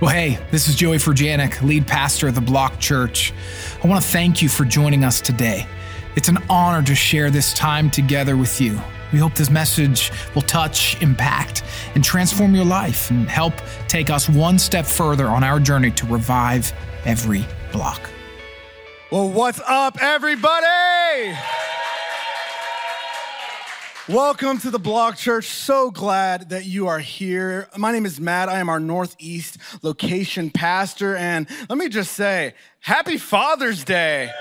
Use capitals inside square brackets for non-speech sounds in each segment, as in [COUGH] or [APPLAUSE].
Well, hey, this is Joey Furjanic, lead pastor of the Block Church. I want to thank you for joining us today. It's an honor to share this time together with you. We hope this message will touch, impact, and transform your life and help take us one step further on our journey to revive every block. Well, what's up, everybody? Welcome to the Block Church. So glad that you are here. My name is Matt. I am our Northeast location pastor. And let me just say, Happy Father's Day.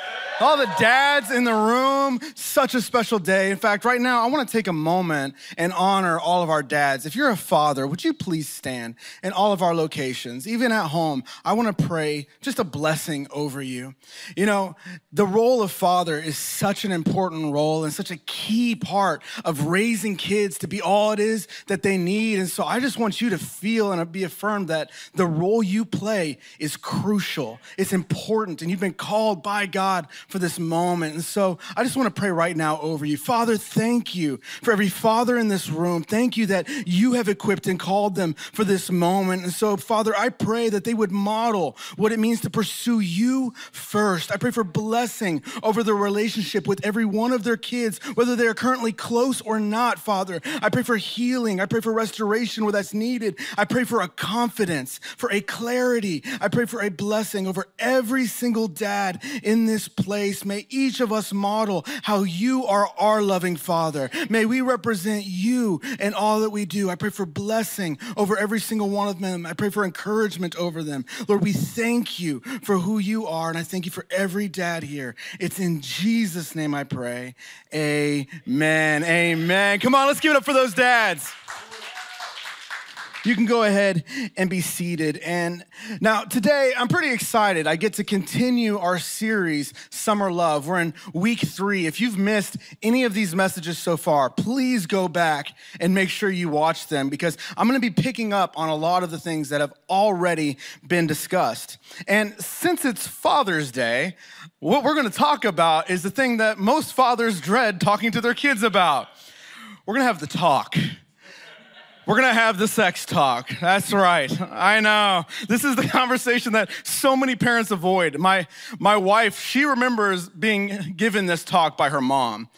All the dads in the room, such a special day. In fact, right now, I want to take a moment and honor all of our dads. If you're a father, would you please stand in all of our locations, even at home? I want to pray just a blessing over you. You know, the role of father is such an important role and such a key part of raising kids to be all it is that they need. And so I just want you to feel and be affirmed that the role you play is crucial, it's important, and you've been called by God for this moment. And so I just want to pray right now over you. Father, thank you for every father in this room. Thank you that you have equipped and called them for this moment. And so, Father, I pray that they would model what it means to pursue you first. I pray for blessing over their relationship with every one of their kids, whether they are currently close or not, Father. I pray for healing. I pray for restoration where that's needed. I pray for a confidence, for a clarity. I pray for a blessing over every single dad in this place place, may each of us model how you are our loving Father. May we represent you in all that we do. I pray for blessing over every single one of them. I pray for encouragement over them. Lord, we thank you for who you are, and I thank you for every dad here. It's in Jesus' name I pray. Amen. Amen. Come on, let's give it up for those dads. You can go ahead and be seated. And now, today, I'm pretty excited. I get to continue our series, Summer Love. We're in week three. If you've missed any of these messages so far, please go back and make sure you watch them because I'm going to be picking up on a lot of the things that have already been discussed. And since it's Father's Day, what we're going to talk about is the thing that most fathers dread talking to their kids about. We're going to have the talk. We're gonna have the sex talk. That's right. I know. This is the [LAUGHS] conversation that so many parents avoid. My, my wife, she remembers being given this talk by her mom.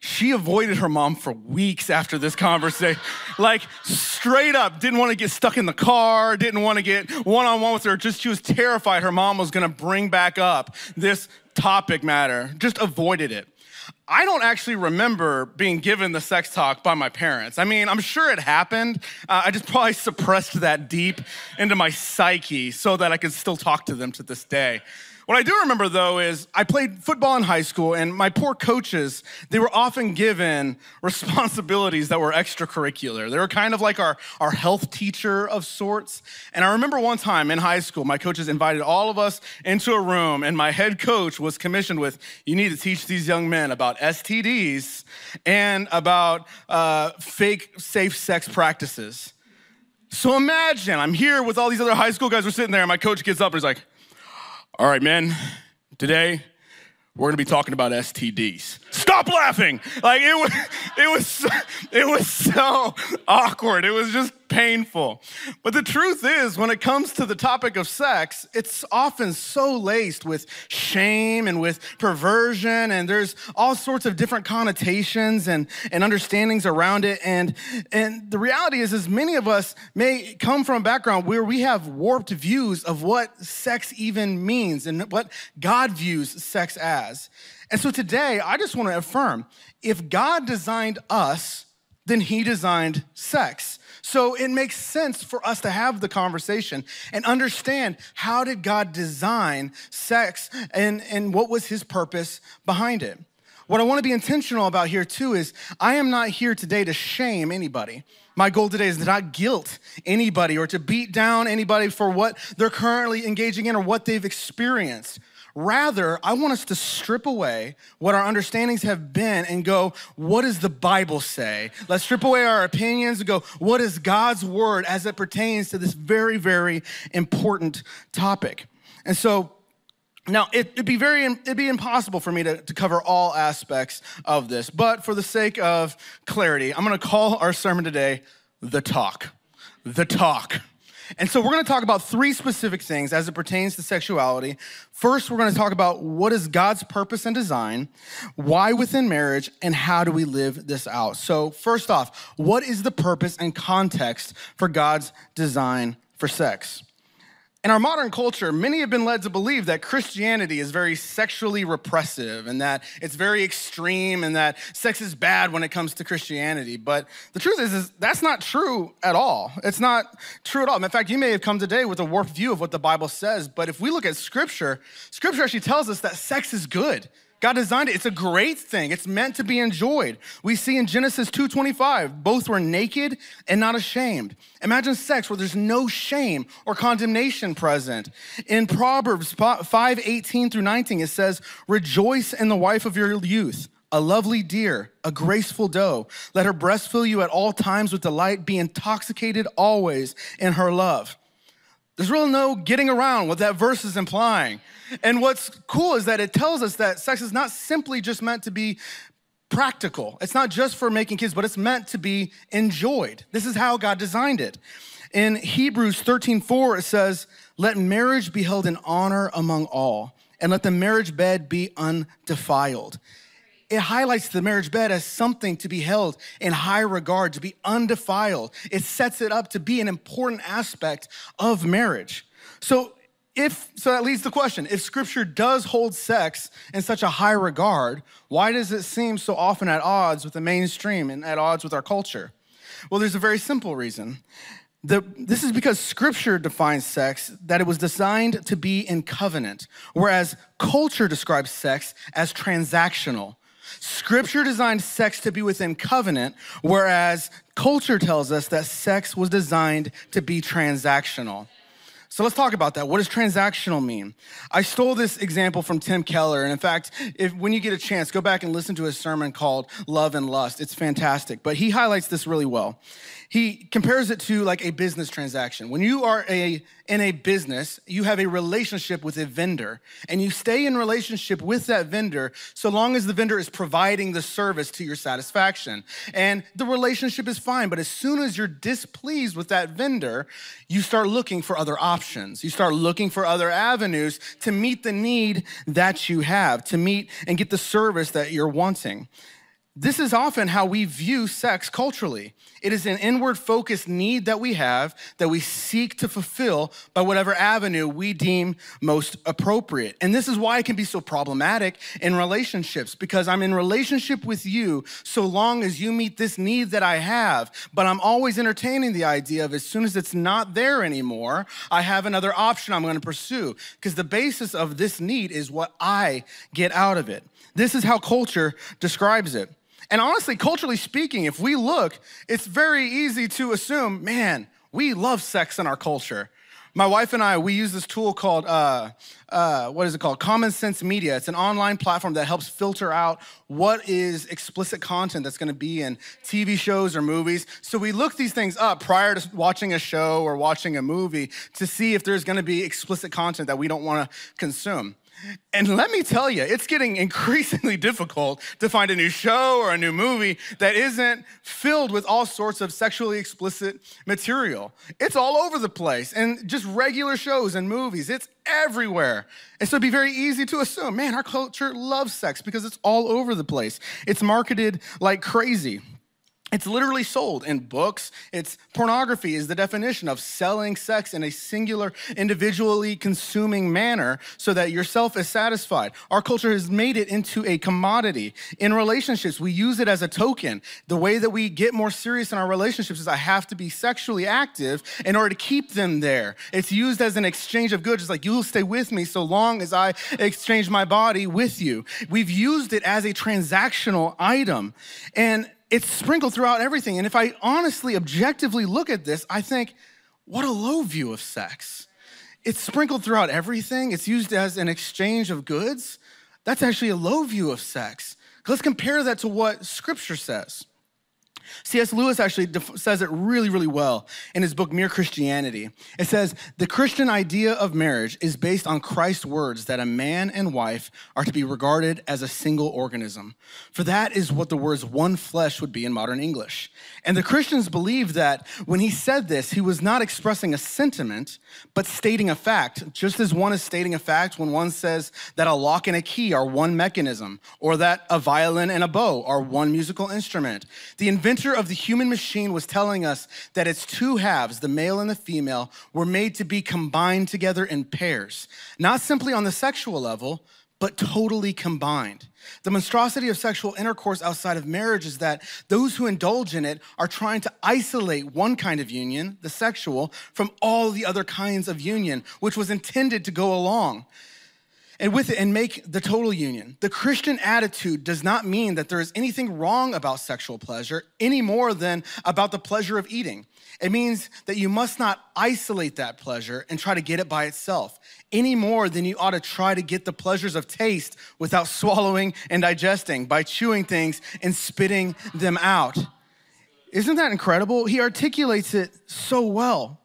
She avoided her mom for weeks after this conversation. [LAUGHS] like, straight up, didn't want to get stuck in the car, didn't want to get one on one with her. Just she was terrified her mom was gonna bring back up this topic matter, just avoided it. I don't actually remember being given the sex talk by my parents. I mean, I'm sure it happened. Uh, I just probably [LAUGHS] suppressed that deep into my psyche so that I could still talk to them to this day. What I do remember though is I played football in high school and my poor coaches, they were often given [LAUGHS] responsibilities that were extracurricular. They were kind of like our, our health teacher of sorts. And I remember one time in high school, my coaches invited all of us into a room and my head coach was commissioned with, you need to teach these young men about STDs and about uh, fake safe sex practices. So imagine I'm here with all these other high school guys. We're sitting there, and my coach gets up and he's like, all right, men, today we're gonna be talking about STDs. Stop laughing! Like it was, [LAUGHS] it was, it was so awkward. It was just painful. But the truth is, when it comes to the topic of sex, it's often so laced with shame and with perversion, and there's all sorts of different connotations and, and understandings around it. And, and the reality is, is many of us may come from a background where we have warped views of what sex even means and what God views sex as. And so today, I just want to affirm if God designed us, then he designed sex. So it makes sense for us to have the conversation and understand how did God design sex and, and what was his purpose behind it. What I want to be intentional about here too is I am not here today to shame anybody. My goal today is to not guilt anybody or to beat down anybody for what they're currently engaging in or what they've experienced. Rather, I want us to strip away what our understandings have been and go, what does the Bible say? Let's strip away our opinions and go, what is God's word as it pertains to this very, very important topic? And so, now, it, would be very, it'd be impossible for me to, to cover all aspects of this, but for the sake of clarity, I'm gonna call our sermon today The Talk. The Talk. And so we're going to talk about three specific things as it pertains to sexuality. First, we're going to talk about what is God's purpose and design, why within marriage, and how do we live this out. So, first off, what is the purpose and context for God's design for sex? In our modern culture, many have been led to believe that Christianity is very sexually repressive and that it's very extreme and that sex is bad when it comes to Christianity. But the truth is, is that's not true at all. It's not true at all. In fact, you may have come today with a warped view of what the Bible says, but if we look at scripture, scripture actually tells us that sex is good. God designed it. It's a great thing. It's meant to be enjoyed. We see in Genesis 2:25, both were naked and not ashamed. Imagine sex where there's no shame or condemnation present. In Proverbs 5:18 through 19, it says, "Rejoice in the wife of your youth." a lovely deer, a graceful doe. Let her breast fill you at all times with delight, be intoxicated always in her love. There's really no getting around what that verse is implying. And what's cool is that it tells us that sex is not simply just meant to be practical. It's not just for making kids, but it's meant to be enjoyed. This is how God designed it. In Hebrews 13 4, it says, Let marriage be held in honor among all, and let the marriage bed be undefiled. It highlights the marriage bed as something to be held in high regard, to be undefiled. It sets it up to be an important aspect of marriage. So if so that leads to the question if scripture does hold sex in such a high regard why does it seem so often at odds with the mainstream and at odds with our culture well there's a very simple reason the, this is because scripture defines sex that it was designed to be in covenant whereas culture describes sex as transactional Scripture designed sex to be within covenant, whereas culture tells us that sex was designed to be transactional. So let's talk about that. What does transactional mean? I stole this example from Tim Keller. And in fact, if, when you get a chance, go back and listen to his sermon called Love and Lust. It's fantastic. But he highlights this really well he compares it to like a business transaction. When you are a, in a business, you have a relationship with a vendor, and you stay in relationship with that vendor so long as the vendor is providing the service to your satisfaction. And the relationship is fine, but as soon as you're displeased with that vendor, you start looking for other options. You start looking for other avenues to meet the need that you have, to meet and get the service that you're wanting. This is often how we view sex culturally. It is an inward focused need that we have that we seek to fulfill by whatever avenue we deem most appropriate. And this is why it can be so problematic in relationships because I'm in relationship with you so long as you meet this need that I have, but I'm always entertaining the idea of as soon as it's not there anymore, I have another option I'm going to pursue because the basis of this need is what I get out of it. This is how culture describes it. And honestly, culturally speaking, if we look, it's very easy to assume, man, we love sex in our culture. My wife and I, we use this tool called, uh, uh, what is it called? Common Sense Media. It's an online platform that helps filter out what is explicit content that's gonna be in TV shows or movies. So we look these things up prior to watching a show or watching a movie to see if there's gonna be explicit content that we don't wanna consume. And let me tell you, it's getting increasingly difficult to find a new show or a new movie that isn't filled with all sorts of sexually explicit material. It's all over the place, and just regular shows and movies, it's everywhere. And so it'd be very easy to assume, man, our culture loves sex because it's all over the place. It's marketed like crazy. It's literally sold in books. It's pornography is the definition of selling sex in a singular, individually consuming manner so that yourself is satisfied. Our culture has made it into a commodity. In relationships, we use it as a token. The way that we get more serious in our relationships is I have to be sexually active in order to keep them there. It's used as an exchange of goods. It's like you'll stay with me so long as I exchange my body with you. We've used it as a transactional item. And it's sprinkled throughout everything. And if I honestly, objectively look at this, I think, what a low view of sex. It's sprinkled throughout everything, it's used as an exchange of goods. That's actually a low view of sex. Let's compare that to what scripture says. C.S. Lewis actually def- says it really, really well in his book, Mere Christianity. It says, The Christian idea of marriage is based on Christ's words that a man and wife are to be regarded as a single organism. For that is what the words one flesh would be in modern English. And the Christians believe that when he said this, he was not expressing a sentiment, but stating a fact, just as one is stating a fact when one says that a lock and a key are one mechanism, or that a violin and a bow are one musical instrument. The inventor of the human machine was telling us that its two halves, the male and the female, were made to be combined together in pairs, not simply on the sexual level, but totally combined. The monstrosity of sexual intercourse outside of marriage is that those who indulge in it are trying to isolate one kind of union, the sexual, from all the other kinds of union, which was intended to go along and with it and make the total union. The Christian attitude does not mean that there is anything wrong about sexual pleasure any more than about the pleasure of eating. It means that you must not isolate that pleasure and try to get it by itself any more than you ought to try to get the pleasures of taste without [LAUGHS] swallowing and digesting by chewing things and spitting them out. Isn't that incredible? He articulates it so well.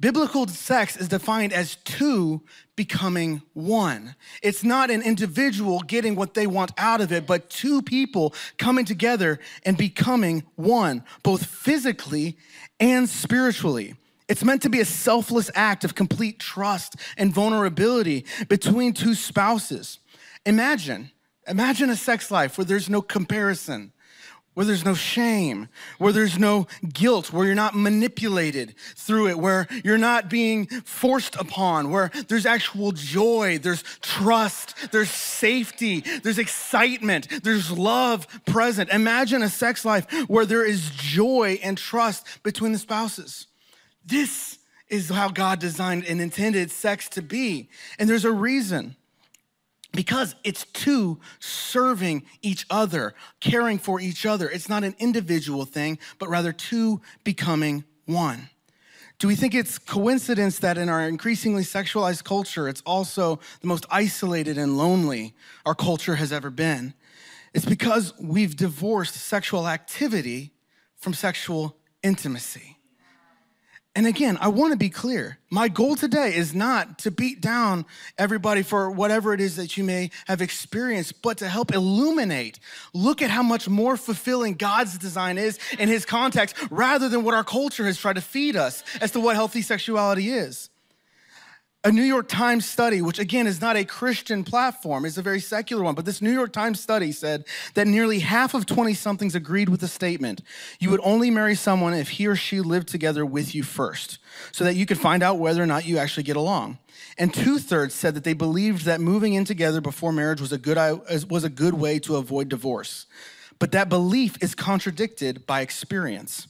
Biblical sex is defined as two becoming one. It's not an individual getting what they want out of it, but two people coming together and becoming one, both physically and spiritually. It's meant to be a selfless act of complete trust and vulnerability between two spouses. Imagine, imagine a sex life where there's no comparison where there's no shame, where there's no guilt, where you're not manipulated through it, where you're not being forced upon, where there's actual joy, there's trust, there's safety, there's excitement, there's love present. Imagine a sex life where there is joy and trust between the spouses. This is how God designed and intended sex to be. And there's a reason because it's two serving each other, caring for each other. It's not an individual thing, but rather two becoming one. Do we think it's coincidence that in our increasingly sexualized culture, it's also the most isolated and lonely our culture has ever been? It's because we've divorced sexual activity from sexual intimacy. And again, I want to be clear. My goal today is not to beat down everybody for whatever it is that you may have experienced, but to help illuminate. Look at how much more fulfilling God's design is in his context rather than what our culture has tried to feed us as to what healthy sexuality is. A New York Times study, which again is not a Christian platform, is a very secular one, but this New York Times study said that nearly half of 20 somethings agreed with the statement you would only marry someone if he or she lived together with you first, so that you could find out whether or not you actually get along. And two thirds said that they believed that moving in together before marriage was a good, was a good way to avoid divorce. But that belief is contradicted by experience.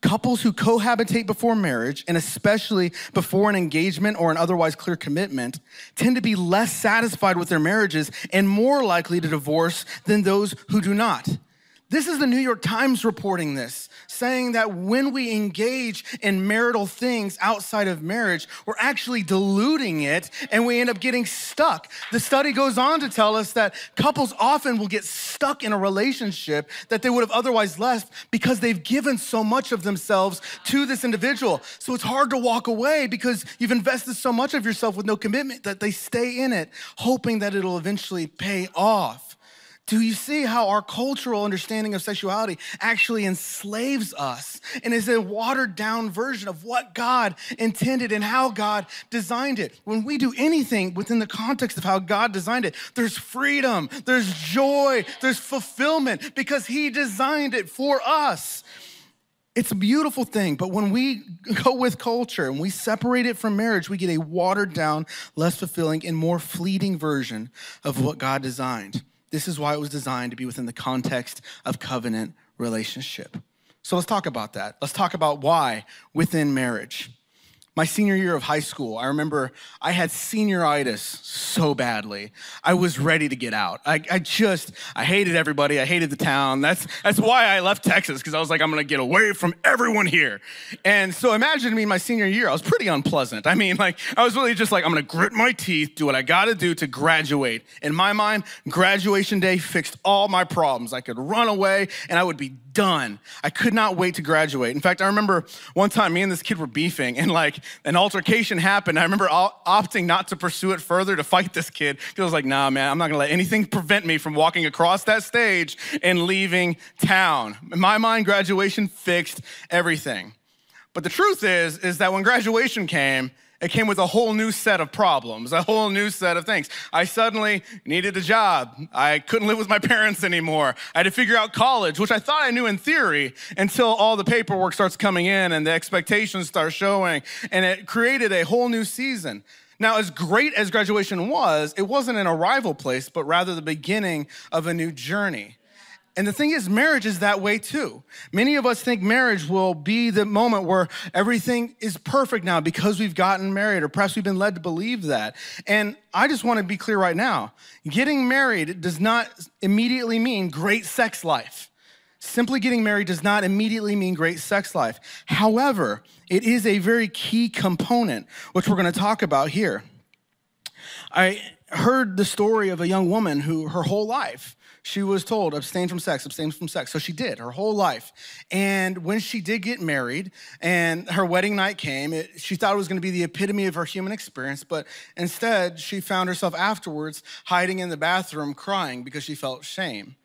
Couples who cohabitate before marriage, and especially before an engagement or an otherwise clear commitment, tend to be less satisfied with their marriages and more likely to divorce than those who do not. This is the New York Times reporting this, saying that when we engage in marital things outside of marriage, we're actually diluting it and we end up getting stuck. The study goes on to tell us that couples often will get stuck in a relationship that they would have otherwise left because they've given so much of themselves to this individual. So it's hard to walk away because you've invested so much of yourself with no commitment that they stay in it, hoping that it'll eventually pay off. Do you see how our cultural understanding of sexuality actually enslaves us and is a watered down version of what God intended and how God designed it? When we do anything within the context of how God designed it, there's freedom, there's joy, there's fulfillment because He designed it for us. It's a beautiful thing, but when we go with culture and we separate it from marriage, we get a watered down, less fulfilling, and more fleeting version of what God designed. This is why it was designed to be within the context of covenant relationship. So let's talk about that. Let's talk about why within marriage. My senior year of high school, I remember I had senioritis so badly. I was ready to get out. I, I just, I hated everybody. I hated the town. That's, that's why I left Texas, because I was like, I'm gonna get away from everyone here. And so imagine me my senior year, I was pretty unpleasant. I mean, like, I was really just like, I'm gonna grit my teeth, do what I gotta do to graduate. In my mind, graduation day fixed all my problems. I could run away and I would be done. I could not wait to graduate. In fact, I remember one time me and this kid were beefing and like an altercation happened. I remember opting not to pursue it further to fight this kid because I was like, nah, man, I'm not gonna let anything prevent me from walking across that stage and leaving town. In my mind, graduation fixed everything. But the truth is, is that when graduation came, it came with a whole new set of problems, a whole new set of things. I suddenly needed a job. I couldn't live with my [LAUGHS] parents anymore. I had to figure out college, which I thought I knew in theory until all the paperwork starts coming in and the expectations start showing. And it created a whole new season. Now, as great as graduation was, it wasn't an arrival place, but rather the beginning of a new journey. And the thing is, marriage is that way too. Many of us think marriage will be the moment where everything is perfect now because we've gotten married, or perhaps we've been led to believe that. And I just want to be clear right now getting married does not immediately mean great sex life. Simply getting married does not immediately mean great sex life. However, it is a very key component, which we're going to talk about here. I heard the story of a young woman who, her whole life, she was told, abstain from sex, abstain from sex. So she did her whole life. And when she did get married and her wedding night came, it, she thought it was going to be the epitome of her human experience. But instead, she found herself afterwards hiding in the bathroom crying because she felt shame.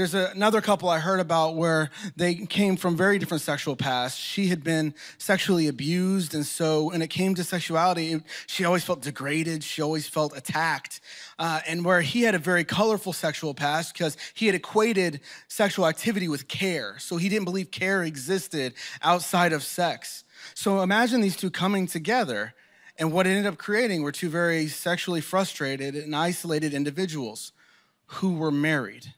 There's a, another couple I heard about where they came from very different sexual pasts. She had been sexually abused, and so when it came to sexuality, she always felt degraded. She always felt attacked. Uh, and where he had a very colorful sexual past because he had equated sexual activity with care. So he didn't believe care existed outside of sex. So imagine these two coming together. And what ended up creating were two very sexually frustrated and isolated individuals who were married.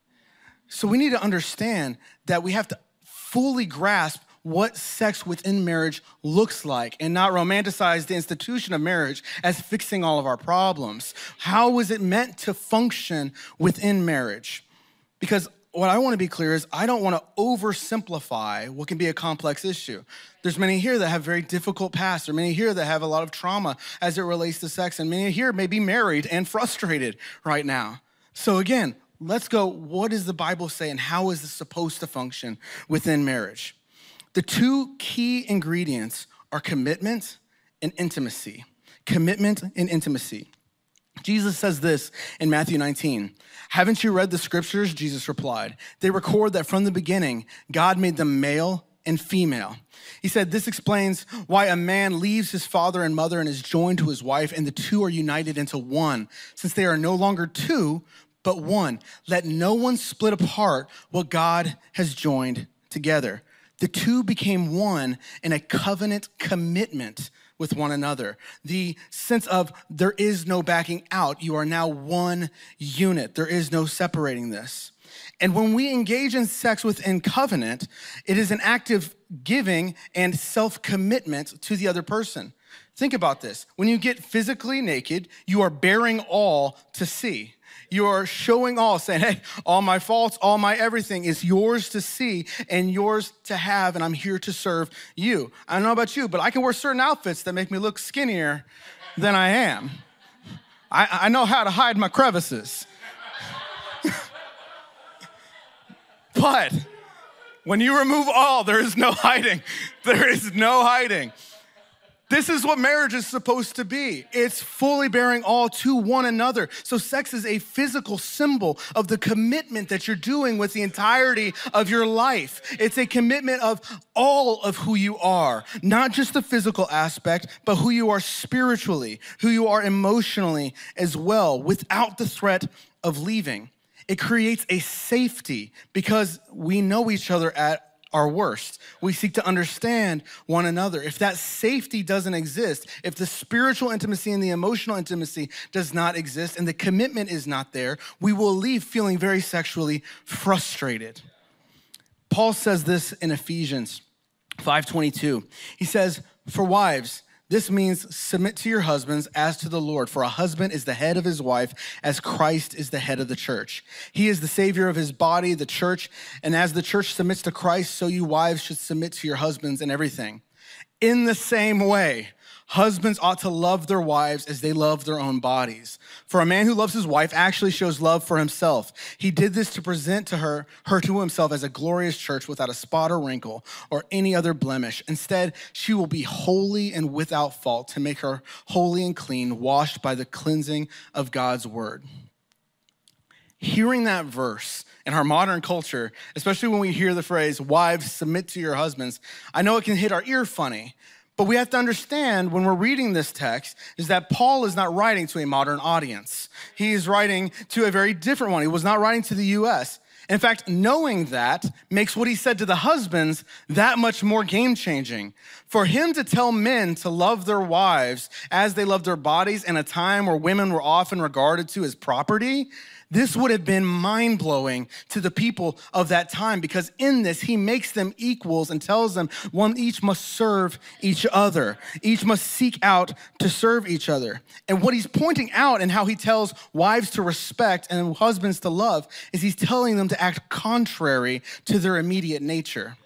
So we need to understand that we have to fully grasp what sex within marriage looks like and not romanticize the institution of marriage as fixing all of our problems. How was it meant to function within marriage? Because what I want to be clear is I don't want to oversimplify what can be a complex issue. There's many here that have very difficult pasts. Are many here that have a lot of trauma as it relates to sex, and many here may be married and frustrated right now. So again, let's go, what does the Bible say and how is this supposed to function within marriage? The two key ingredients are commitment and intimacy. Commitment and intimacy. Jesus says this in Matthew 19. Haven't you read the scriptures? Jesus replied. They record that from the beginning, God made them male and female. He said, This explains why a man leaves his father and mother and is joined to his wife, and the two are united into one. Since they are no longer two, but one. Let no one split apart what God has joined together. The two became one in a covenant commitment with one another. The sense of there is no backing out. You are now one unit. There is no separating this. And when we engage in sex within covenant, it is an active giving and self commitment to the other person. Think about this. When you get physically naked, you are bearing all to see. You're showing all, saying, hey, all my faults, all my everything is yours to see and yours to have, and I'm here to serve you. I don't know about you, but I can wear certain outfits that make me look skinnier than I am. I, I know how to hide my crevices. [LAUGHS] but when you remove all, there is no hiding. There is no hiding. This is what marriage is supposed to be. It's fully bearing all to one another. So, sex is a physical symbol of the commitment that you're doing with the entirety of your life. It's a commitment of all of who you are, not just the physical aspect, but who you are spiritually, who you are emotionally as well, without the threat of leaving. It creates a safety because we know each other at our worst. We seek to understand one another. If that safety doesn't exist, if the spiritual intimacy and the emotional intimacy does not exist, and the commitment is not there, we will leave feeling very sexually frustrated. Paul says this in Ephesians 5:22. He says, "For wives, this means submit to your husbands as to the Lord, for a husband is the head of his wife, as Christ is the head of the church. He is the savior of his body, the church, and as the church submits to Christ, so you wives should submit to your husbands in everything. In the same way, Husbands ought to love their wives as they love their own bodies. For a man who loves his wife actually shows love for himself. He did this to present to her her to himself as a glorious church without a spot or wrinkle or any other blemish. Instead, she will be holy and without fault to make her holy and clean, washed by the cleansing of God's word. Hearing that verse in our modern culture, especially when we hear the phrase, wives, submit to your husbands, I know it can hit our ear funny but we have to understand when we're reading this text is that Paul is not writing to a modern audience. He is writing to a very different one. He was not writing to the US. In fact, knowing that makes what he said to the husbands that much more game changing. For him to tell men to love their wives as they love their bodies in a time where women were often regarded to as property, this would have been mind blowing to the people of that time because in this, he makes them equals and tells them one each must serve each other. Each must seek out to serve each other. And what he's pointing out and how he tells wives to respect and husbands to love is he's telling them to act contrary to their immediate nature.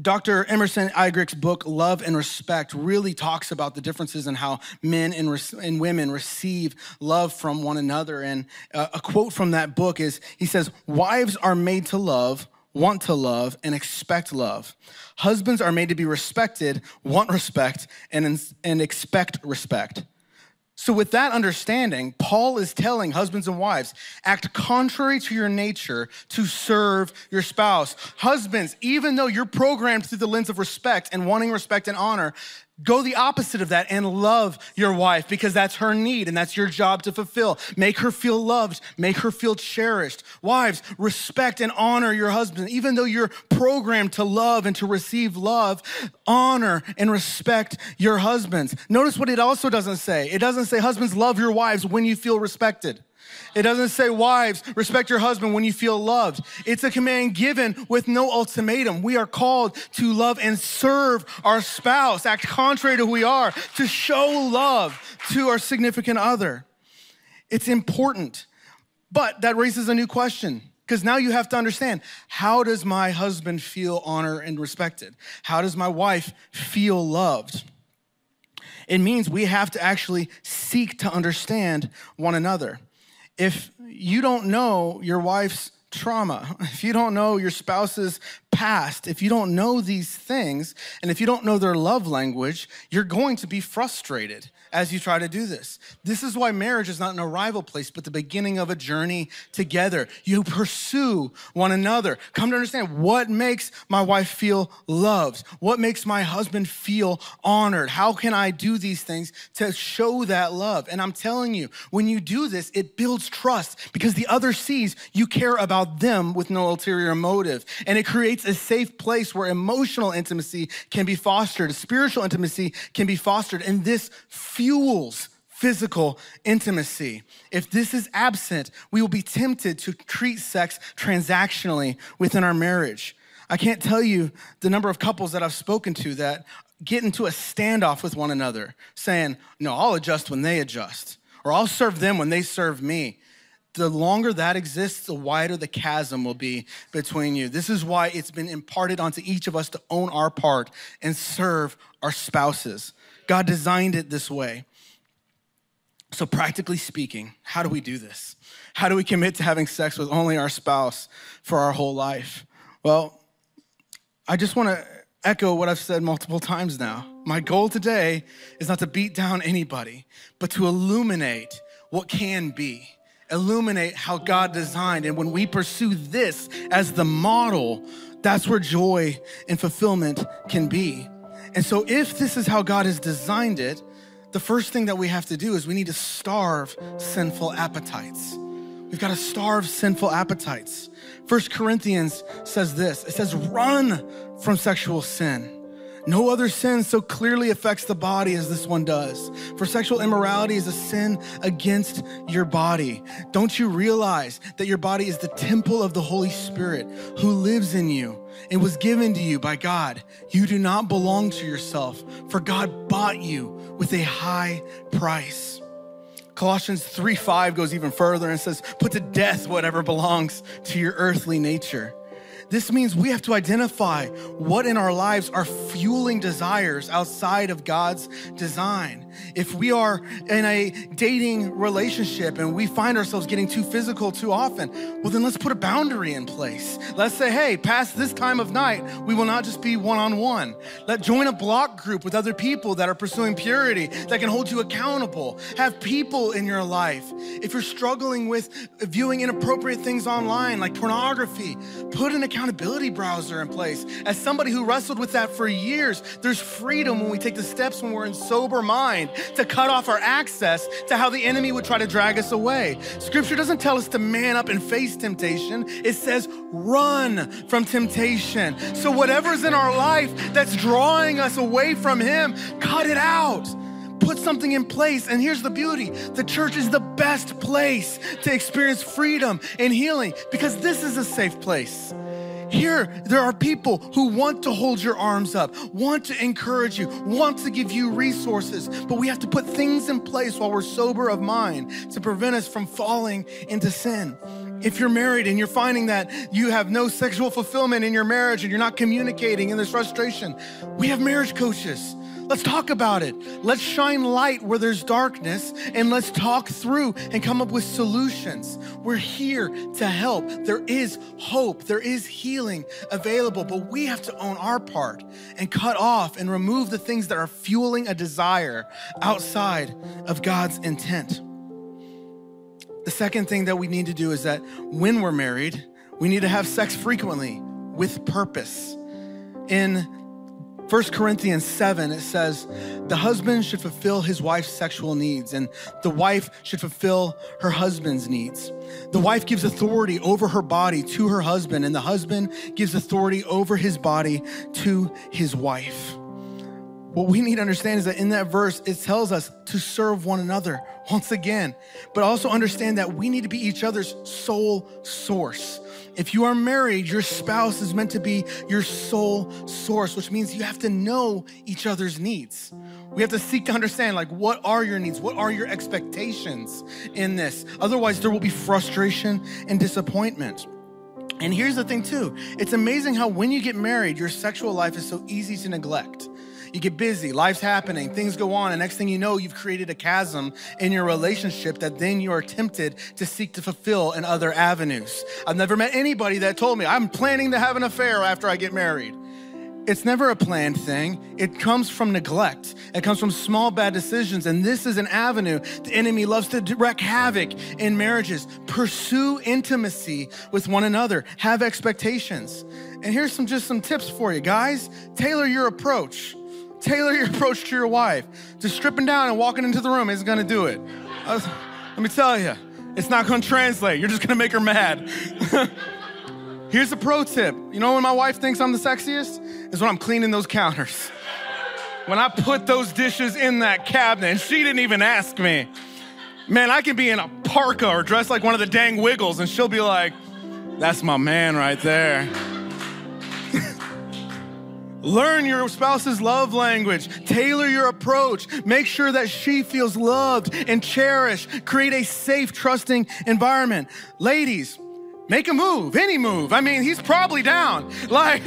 Dr. Emerson Eggerichs' book, Love and Respect, really talks about the differences in how men and, and women receive love from one another. And uh, a quote from that book is he says, Wives are made to love, want to love, and expect love. Husbands are made to be respected, want respect, and, and expect respect. So, with that understanding, Paul is telling husbands and wives act contrary to your nature to serve your spouse. Husbands, even though you're programmed through the lens of respect and wanting respect and honor, Go the opposite of that and love your wife because that's her need and that's your job to fulfill. Make her feel loved, make her feel cherished. Wives, respect and honor your husband. Even though you're programmed to love and to receive love, honor and respect your husbands. Notice what it also doesn't say. It doesn't say, husbands, love your wives when you feel respected. It doesn't say, wives, respect your husband when you feel loved. It's a command given with no ultimatum. We are called to love and serve our spouse, act contrary to who we are, to show love to our significant other. It's important. But that raises a new question because now you have to understand how does my husband feel honored and respected? How does my wife feel loved? It means we have to actually seek to understand one another if you don't know your wife's trauma, [LAUGHS] if you don't know your spouse's past, if you don't know these things, and if you don't know their love language, you're going to be frustrated as you try to do this. This is why marriage is not an arrival place, but the beginning of a journey together. You pursue one another. Come to understand what makes my wife feel loved? What makes my husband feel honored? How can I do these things to show that love? And I'm telling you, when you do this, it builds trust because the other sees you care about them with no ulterior motive. And it creates a safe place where emotional intimacy can be fostered, spiritual intimacy can be fostered. And this fuels physical intimacy. If this is absent, we will be tempted to treat sex transactionally within our marriage. I can't tell you the number of couples that I've spoken to that get into a standoff with one another, saying, No, I'll adjust when they adjust, or I'll serve them when they serve me. The longer that exists, the wider the chasm will be between you. This is why it's been imparted onto each of us to own our part and serve our spouses. God designed it this way. So, practically speaking, how do we do this? How do we commit to having sex with only our spouse for our whole life? Well, I just want to echo what I've said multiple times now. My goal today is not to beat down anybody, but to illuminate what can be, illuminate how God designed. And when we pursue this as the model, that's where joy and fulfillment can be. And so, if this is how God has designed it, the first thing that we have to do is we need to starve sinful appetites. We've got to starve sinful appetites. First Corinthians says this it says, run from sexual sin. No other sin so clearly affects the body as this one does. For sexual immorality is a sin against your body. Don't you realize that your body is the temple of the Holy Spirit who lives in you and was given to you by God? You do not belong to yourself, for God bought you with a high price. Colossians 3 5 goes even further and says, Put to death whatever belongs to your earthly nature This means we have to identify what in our lives are fueling desires outside of God's design. If we are in a dating relationship and we find ourselves getting too physical too often, well, then let's put a boundary in place. Let's say, hey, past this time of night, we will not just be one on one. Let join a block group with other people that are pursuing purity, that can hold you accountable. Have people in your life. If you're struggling with viewing inappropriate things online, like pornography, put an accountability browser in place. As somebody who wrestled with that for years, there's freedom when we take the steps when we're in sober mind to cut off our access to how the enemy would try to drag us away. Scripture doesn't tell us to man up and face temptation, it says run from temptation. So, whatever's in our life that's drawing us away from Him, cut it out put something in place. And here's the beauty the church is the best place to experience freedom and healing because this is a safe place. Here, there are people who want to hold your arms up, want to encourage you, want to give you resources, but we have to put things in place while we're sober of mind to prevent us from falling into sin. If you're married and you're finding that you have no sexual fulfillment in your marriage and you're not communicating and there's frustration, we have marriage coaches Let's talk about it. Let's shine light where there's darkness and let's talk through and come up with solutions. We're here to help. There is hope, there is healing available, but we have to own our part and cut off and remove the things that are fueling a desire outside of God's intent. The second thing that we need to do is that when we're married, we need to have sex frequently with purpose. In 1 Corinthians 7, it says, the husband should fulfill his wife's sexual needs, and the wife should fulfill her husband's needs. The wife gives authority over her body to her husband, and the husband gives authority over his body to his wife. What we need to understand is that in that verse, it tells us to serve one another once again, but also understand that we need to be each other's sole source. If you are married, your spouse is meant to be your sole source, which means you have to know each other's needs. We have to seek to understand, like, what are your needs? What are your expectations in this? Otherwise, there will be frustration and disappointment. And here's the thing, too it's amazing how when you get married, your sexual life is so easy to neglect. You get busy, life's happening, things go on, and next thing you know, you've created a chasm in your relationship that then you are tempted to seek to fulfill in other avenues. I've never met anybody that told me, I'm planning to have an affair after I get married. It's never a planned thing. It comes from neglect. It comes from small bad decisions. And this is an avenue the enemy loves to wreak havoc in marriages. Pursue intimacy with one another. Have expectations. And here's some just some tips for you guys. Tailor your approach. Tailor your [LAUGHS] approach to your wife. Just stripping down and walking into the room isn't gonna do it. Uh, let me tell you, it's not gonna translate. You're just gonna make her mad. [LAUGHS] Here's a pro tip. You know when my wife thinks I'm the sexiest? Is when I'm cleaning those counters. [LAUGHS] When I put those dishes in that cabinet and she didn't even ask me. Man, I can be in a parka or dressed like one of the dang wiggles and she'll be like, that's my man right there. Learn your spouse's love language. Tailor your approach. Make sure that she feels loved and cherished. Create a safe, trusting environment. Ladies, make a move, any move. I mean, he's probably down. [LAUGHS] Like,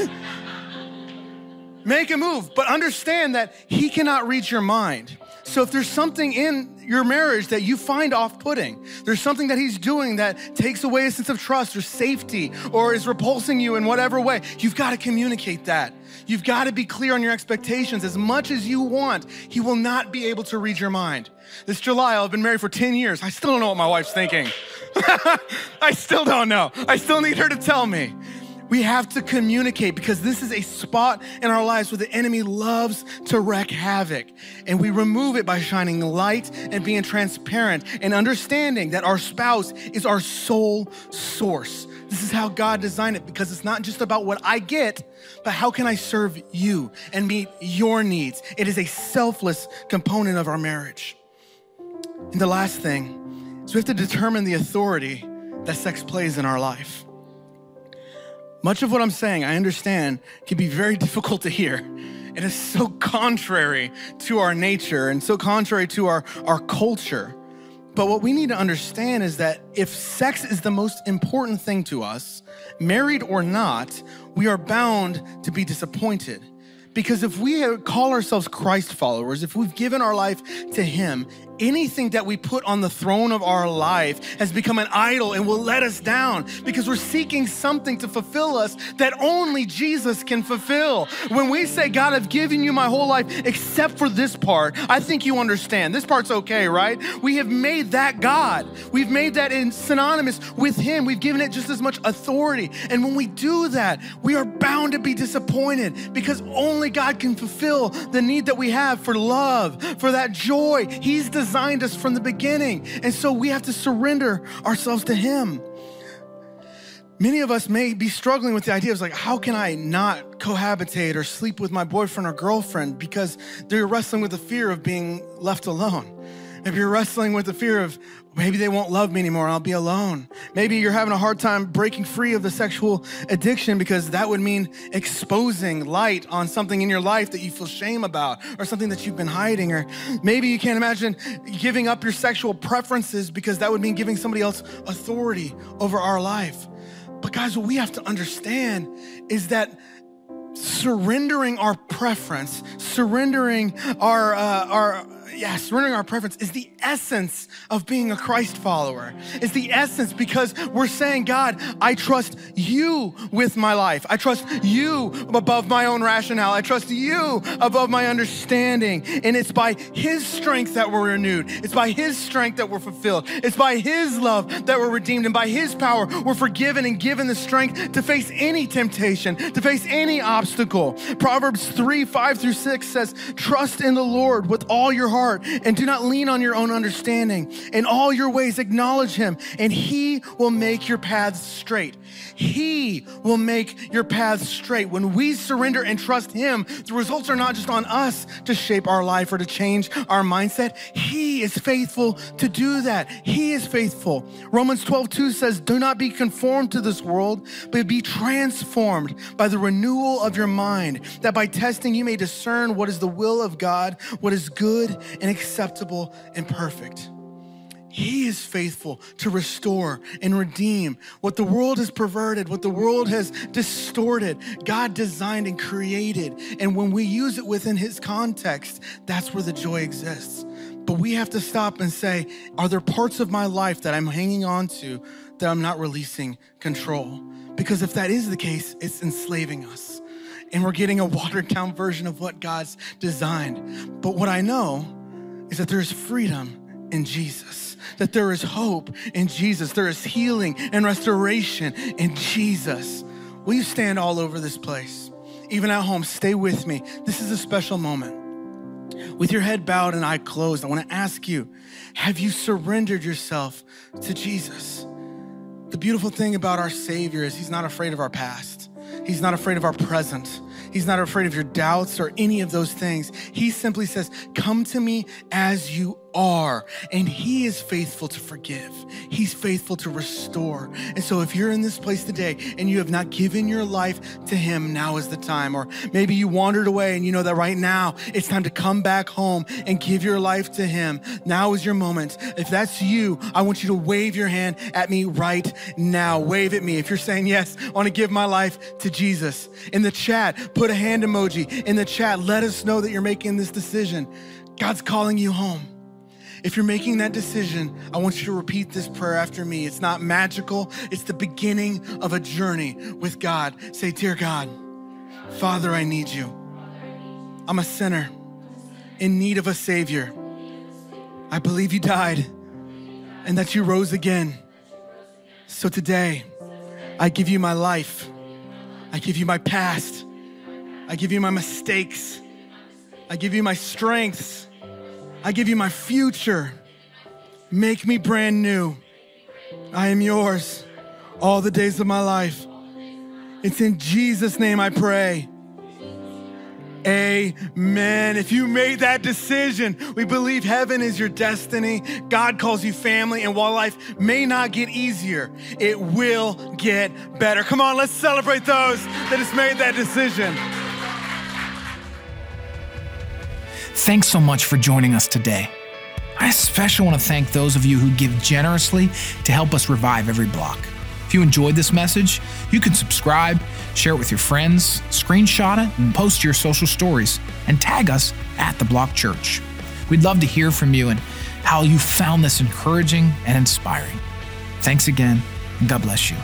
make a move, but understand that he cannot read your mind. So if there's something in your marriage that you find off putting, there's something that he's doing that takes away a sense of trust or safety or is repulsing you in whatever way, you've got to communicate that. You've got to be clear on your expectations. As much as you want, he will not be able to read your mind. This July, I've been married for 10 years. I still don't know what my wife's thinking. [LAUGHS] I still don't know. I still need her to tell me. We have to communicate because this is a spot in our lives where the enemy loves to wreak havoc. And we remove it by shining light and being transparent and understanding that our spouse is our sole source. This is how God designed it because it's not just about what I get, but how can I serve you and meet your needs? It is a selfless component of our marriage. And the last thing is we have to determine the authority that sex plays in our life. Much of what I'm saying, I understand, can be very [LAUGHS] difficult to hear. It is so contrary to our nature and so contrary to our, our culture. But what we need to understand is that if sex is the most important thing to us, married or not, we are bound to be disappointed. Because if we call ourselves Christ followers, if we've given our life to Him, anything that we put on the throne of our life has become an idol and will let us down because we're seeking something to fulfill us that only Jesus can fulfill. When we say, God, I've given you my whole life except for this part, I think you understand. This part's okay, right? We have made that God. We've made that in synonymous with Him. We've given it just as much authority. And when we do that, we are bound to be disappointed because only God can fulfill the need that we have for love, for that joy. He's designed designed us from the beginning. And so we have to surrender ourselves to Him. Many of us may be struggling with the idea of like, how can I not cohabitate or sleep with my boyfriend or girlfriend because they're wrestling with the fear of being left alone. If you're wrestling with the fear of maybe they won't love me anymore, I'll be alone. Maybe you're having a hard time breaking free of the sexual addiction because that would mean exposing light on something in your life that you feel shame about or something that you've been hiding. Or maybe you can't imagine giving up your sexual preferences because that would mean giving somebody else authority over our life. But guys, what we have to understand is that surrendering our preference, surrendering our, uh, our, yeah, surrendering our preference is the essence of being a Christ follower. It's the essence because we're saying, God, I trust you with my life. I trust you above my own rationale. I trust you above my understanding. And it's by His strength that we're renewed. It's by His strength that we're fulfilled. It's by His love that we're redeemed. And by His power, we're forgiven and given the strength to face any temptation, to face any obstacle. Proverbs 3 5 through 6 says, Trust in the Lord with all your heart heart and do not lean on your own understanding. In all your ways, acknowledge him, and he will make your paths straight. He will make your paths straight. When we surrender and trust him, the results are not just on us to shape our life or to change our mindset. He is faithful to do that. He is faithful. Romans 12, 2 says, Do not be conformed to this world, but be transformed by the renewal of your mind, that by testing you may discern what is the will of God, what is good and acceptable and perfect. He is faithful to restore and redeem what the world has perverted, what the world has distorted. God designed and created. And when we use it within His context, that's where the joy exists. But we have to stop and say, are there parts of my life that I'm hanging on to that I'm not releasing control? Because if that is the case, it's enslaving us. And we're getting a [LAUGHS] watered down version of what God's designed. But what I know is that there is freedom in Jesus, that there is hope in Jesus, there is healing and restoration in Jesus. Will you stand all over this place? Even at home, stay with me. This is a special moment. With your head bowed and eye closed, I want to ask you have you surrendered yourself to Jesus? The beautiful thing about our Savior is He's not afraid of our past, He's not afraid of our present. He's not afraid of your doubts or any of those things. He simply says, Come to me as you are. And He is faithful to forgive, He's faithful to restore. And so, if you're in this place today and you have not given your life to Him, now is the time. Or maybe you wandered away and you know that right now it's time to come back home and give your life to Him. Now is your moment. If that's you, I want you to wave your hand at me right now. Wave at me. If you're saying, Yes, I want to give my life to Jesus. In the chat, put a hand emoji. In the chat, let us know that you're making this decision. God's calling you home. If you're making that decision, I want you to repeat this prayer after me. It's not magical, it's the beginning of a journey with God. Say, Dear God, Father, I need you. I'm a sinner in need of a Savior. I believe you died and that you rose again. So today, I give you my life. I give you my past. I give you my mistakes. I give you my strengths. I give you my future. Make me brand new. I am yours all the days of my life. It's in Jesus' name I pray. Amen. If you made that decision, we believe heaven is your destiny. God calls you family, and while life may not get easier, it will get better. Come on, let's celebrate those that has made that decision. Thanks so much for joining us today. I especially want to thank those of you who give generously to help us revive every block. If you enjoyed this message, you can subscribe, share it with your friends, screenshot it, and post your social stories, and tag us at The Block Church. We'd love to hear from you and how you found this encouraging and inspiring. Thanks again, and God bless you.